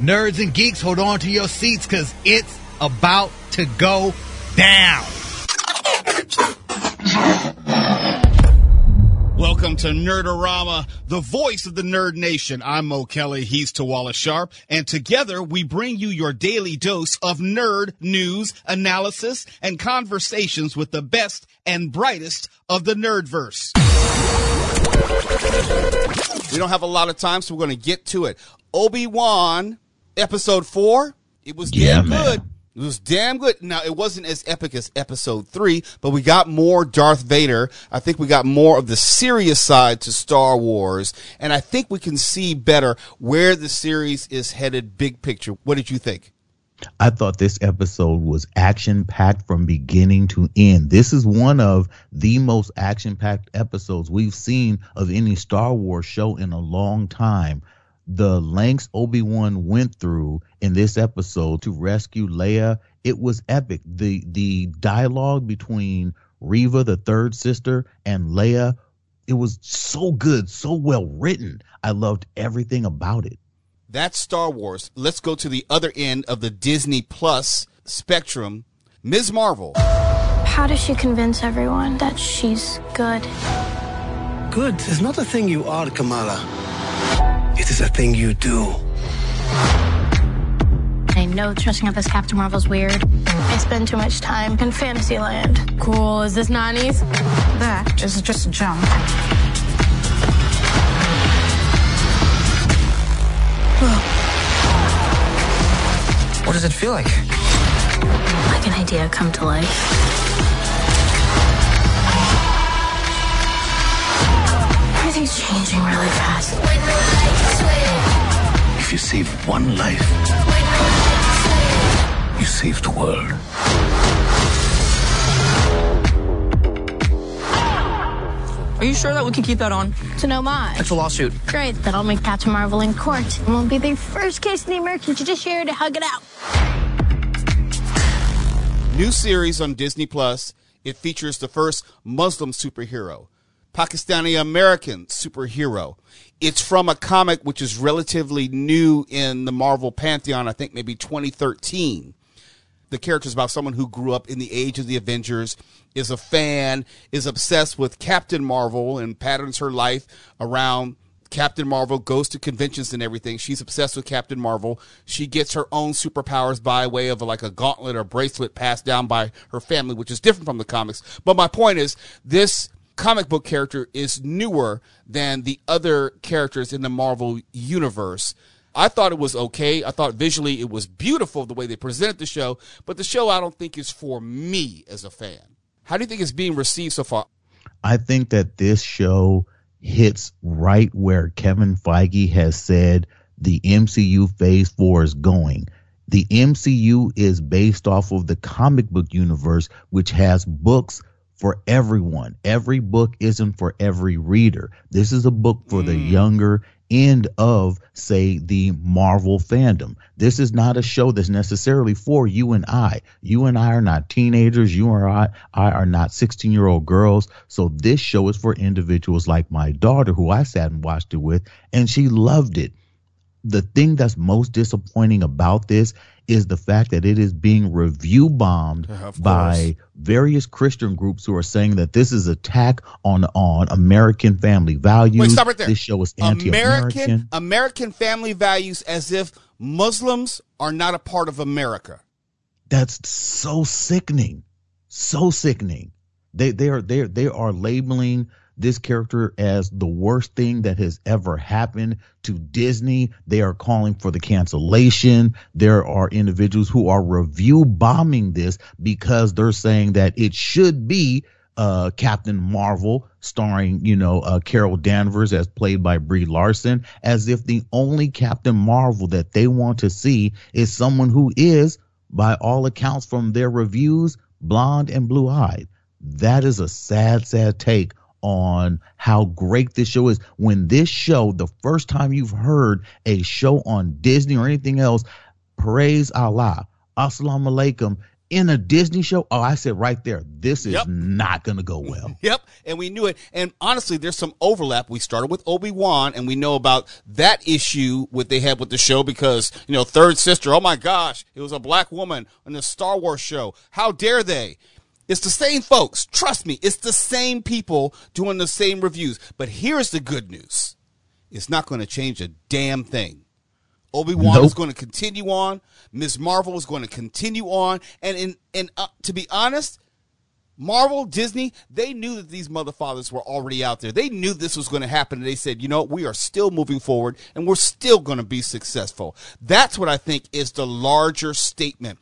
Nerds and geeks, hold on to your seats because it's about to go down. Welcome to Nerdorama, the voice of the Nerd Nation. I'm Mo Kelly, he's Tawala Sharp, and together we bring you your daily dose of nerd news, analysis, and conversations with the best and brightest of the Nerdverse. We don't have a lot of time, so we're going to get to it. Obi-Wan, episode four, it was Yeah, damn man. good. It was damn good. Now, it wasn't as epic as episode three, but we got more Darth Vader. I think we got more of the serious side to Star Wars, and I think we can see better where the series is headed big picture. What did you think? I thought this episode was action packed from beginning to end. This is one of the most action packed episodes we've seen of any Star Wars show in a long time. The lengths Obi Wan went through in this episode to rescue Leia, it was epic. The the dialogue between Reva, the third sister, and Leia, it was so good, so well written. I loved everything about it. That's Star Wars. Let's go to the other end of the Disney Plus spectrum. Ms. Marvel. How does she convince everyone that she's good? Good is not a thing you are, Kamala. It is a thing you do. I know dressing up as Captain Marvel's weird. I spend too much time in Fantasyland. Cool. Is this Nani's? That is just junk. What does it feel like? Like an idea come to life. Everything's changing really fast. If you save one life, you save the world. Are you sure that we can keep that on? It's an homage. It's a lawsuit. Great. That'll make Captain Marvel in court. And we'll be the first case in the American judiciary to hug it out. New series on Disney Plus. It features the first Muslim superhero, Pakistani American superhero. It's from a comic which is relatively new in the Marvel pantheon, I think maybe 2013. The character is about someone who grew up in the age of the Avengers, is a fan, is obsessed with Captain Marvel, and patterns her life around Captain Marvel, goes to conventions and everything. She's obsessed with Captain Marvel. She gets her own superpowers by way of like a gauntlet or bracelet passed down by her family, which is different from the comics. But my point is, this comic book character is newer than the other characters in the Marvel universe. I thought it was okay. I thought visually it was beautiful the way they presented the show, but the show I don't think is for me as a fan. How do you think it's being received so far? I think that this show hits right where Kevin Feige has said the MCU phase four is going. The MCU is based off of the comic book universe, which has books for everyone. Every book isn't for every reader. This is a book for the mm. younger end of, say, the Marvel fandom. This is not a show that's necessarily for you and I. You and I are not teenagers. You and I, I are not 16 year old girls. So this show is for individuals like my daughter, who I sat and watched it with, and she loved it the thing that's most disappointing about this is the fact that it is being review bombed Of by various Christian groups who are saying that this is attack on on American family values. Wait, stop right there. This show is American anti-American. American family values as if Muslims are not a part of America. That's so sickening, so sickening. They they are they they are labeling this character as the worst thing that has ever happened to Disney. They are calling for the cancellation. There are individuals who are review bombing this because they're saying that it should be uh, Captain Marvel, starring, you know, uh, Carol Danvers as played by Brie Larson, as if the only Captain Marvel that they want to see is someone who is, by all accounts from their reviews, blonde and blue eyed. That is a sad, sad take on how great this show is. When this show, the first time you've heard a show on Disney or anything else, praise Allah, assalamu alaikum, in a Disney show, oh, I said right there, this is Yep. not going to go well. Yep, and we knew it. And honestly, there's some overlap. We started with Obi Wan, and we know about that issue what they had with the show because you know, third sister. Oh my gosh, it was a black woman on the Star Wars show. How dare they? It's the same folks. Trust me, it's the same people doing the same reviews. But here's the good news: it's not going to change a damn thing. Obi Wan Nope. is going to continue on. Ms. Marvel is going to continue on. And in and uh, to be honest, Marvel, Disney, they knew that these mother fathers were already out there. They knew this was going to happen. And they said, you know, we are still moving forward and we're still going to be successful. That's what I think is the larger statement.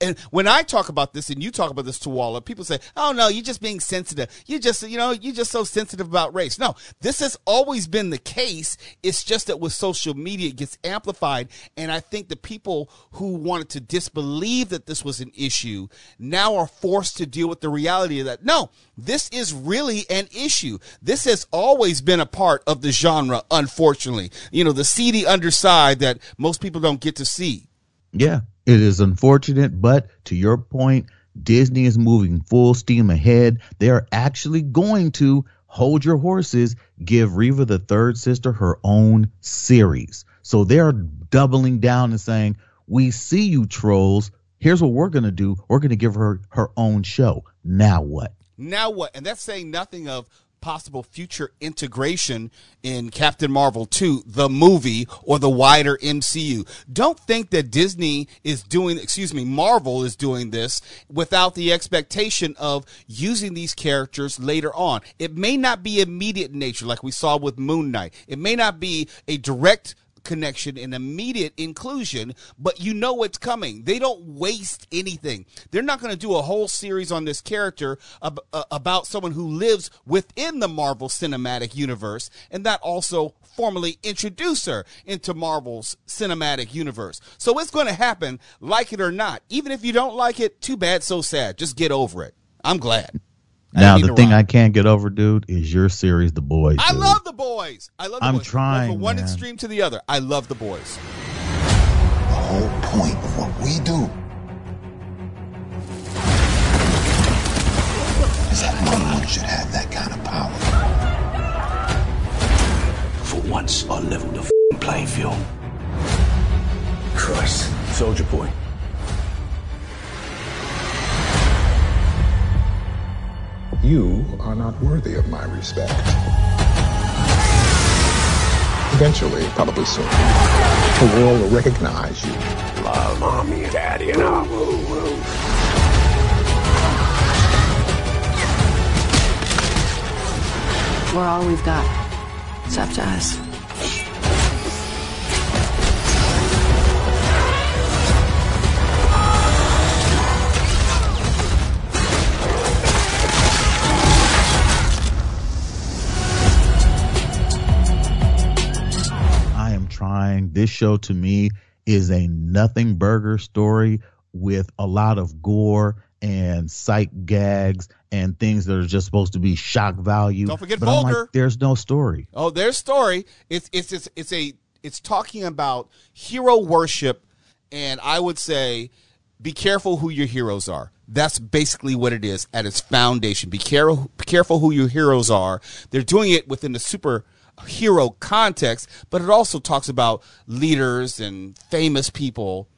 And when I talk about this and you talk about this to Walla, people say, oh no, you're just being sensitive. You just, you know, you're just so sensitive about race. No, this has always been the case. It's just that with social media, it gets amplified. And I think the people who wanted to disbelieve that this was an issue now are forced to deal with the reality of that. No, this is really an issue. This has always been a part of the genre, unfortunately. You know, the seedy underside that most people don't get to see. Yeah, it is unfortunate, but to your point, Disney is moving full steam ahead. They are actually going to hold your horses, give Reva the third sister her own series. So they're doubling down and saying, "We see you trolls. Here's what we're going to do. We're going to give her her own show. Now what?" Now what? And that's saying nothing of possible future integration in Captain Marvel 2, the movie, or the wider MCU. Don't think that Disney is doing, excuse me, Marvel is doing this without the expectation of using these characters later on. It may not be immediate in nature, like we saw with Moon Knight. It may not be a direct connection and immediate inclusion, but you know it's coming. They don't waste anything. They're not going to do a whole series on this character ab- uh, about someone who lives within the Marvel Cinematic Universe and that also formally introduce her into Marvel's cinematic universe. So it's going to happen, like it or not. Even if you don't like it, too bad, so sad. Just get over it. I'm glad. I Now the thing rhyme. I can't get over, dude, is your series, The Boys. I dude. love the boys. I love the I'm boys. trying, From one man. extreme to the other. I love the boys. The whole point of what we do is that no one should have that are not worthy of my respect. Eventually, probably soon, the world will recognize you. Love, mommy, daddy, and I. Woo, woo. We're all we've got. It's up to us. This show to me is a nothing burger story with a lot of gore and sight gags and things that are just supposed to be shock value. Don't forget but vulgar. like, there's no story. Oh, there's story. It's it's it's it's a it's talking about hero worship, and I would say, be careful who your heroes are. That's basically what it is at its foundation. Be careful be careful who your heroes are. They're doing it within the superhero context, but it also talks about leaders and famous people.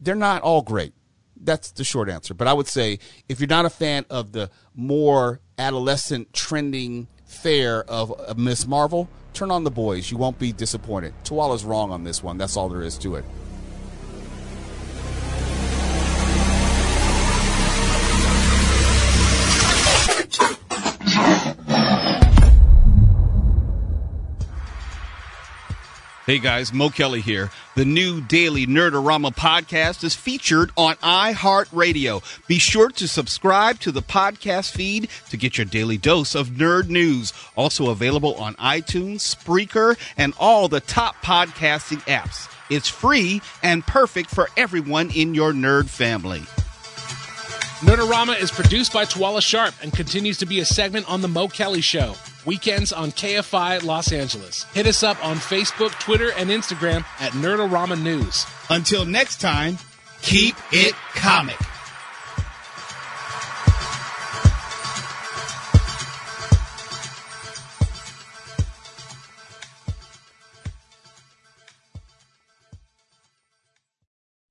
They're not all great. That's the short answer. But I would say if you're not a fan of the more adolescent trending fare of, Miss Marvel, turn on the boys. You won't be disappointed. Tuala's wrong on this one. That's all there is to it. Hey guys, Mo Kelly here. The new daily Nerdorama podcast is featured on iHeartRadio. Be sure to subscribe to the podcast feed to get your daily dose of nerd news. Also available on iTunes, Spreaker, and all the top podcasting apps. It's free and perfect for everyone in your nerd family. Nerdorama is produced by Twala Sharp and continues to be a segment on The Mo Kelly Show. Weekends on KFI Los Angeles. Hit us up on Facebook, Twitter, and Instagram at Nerdorama News. Until next time, keep it comic.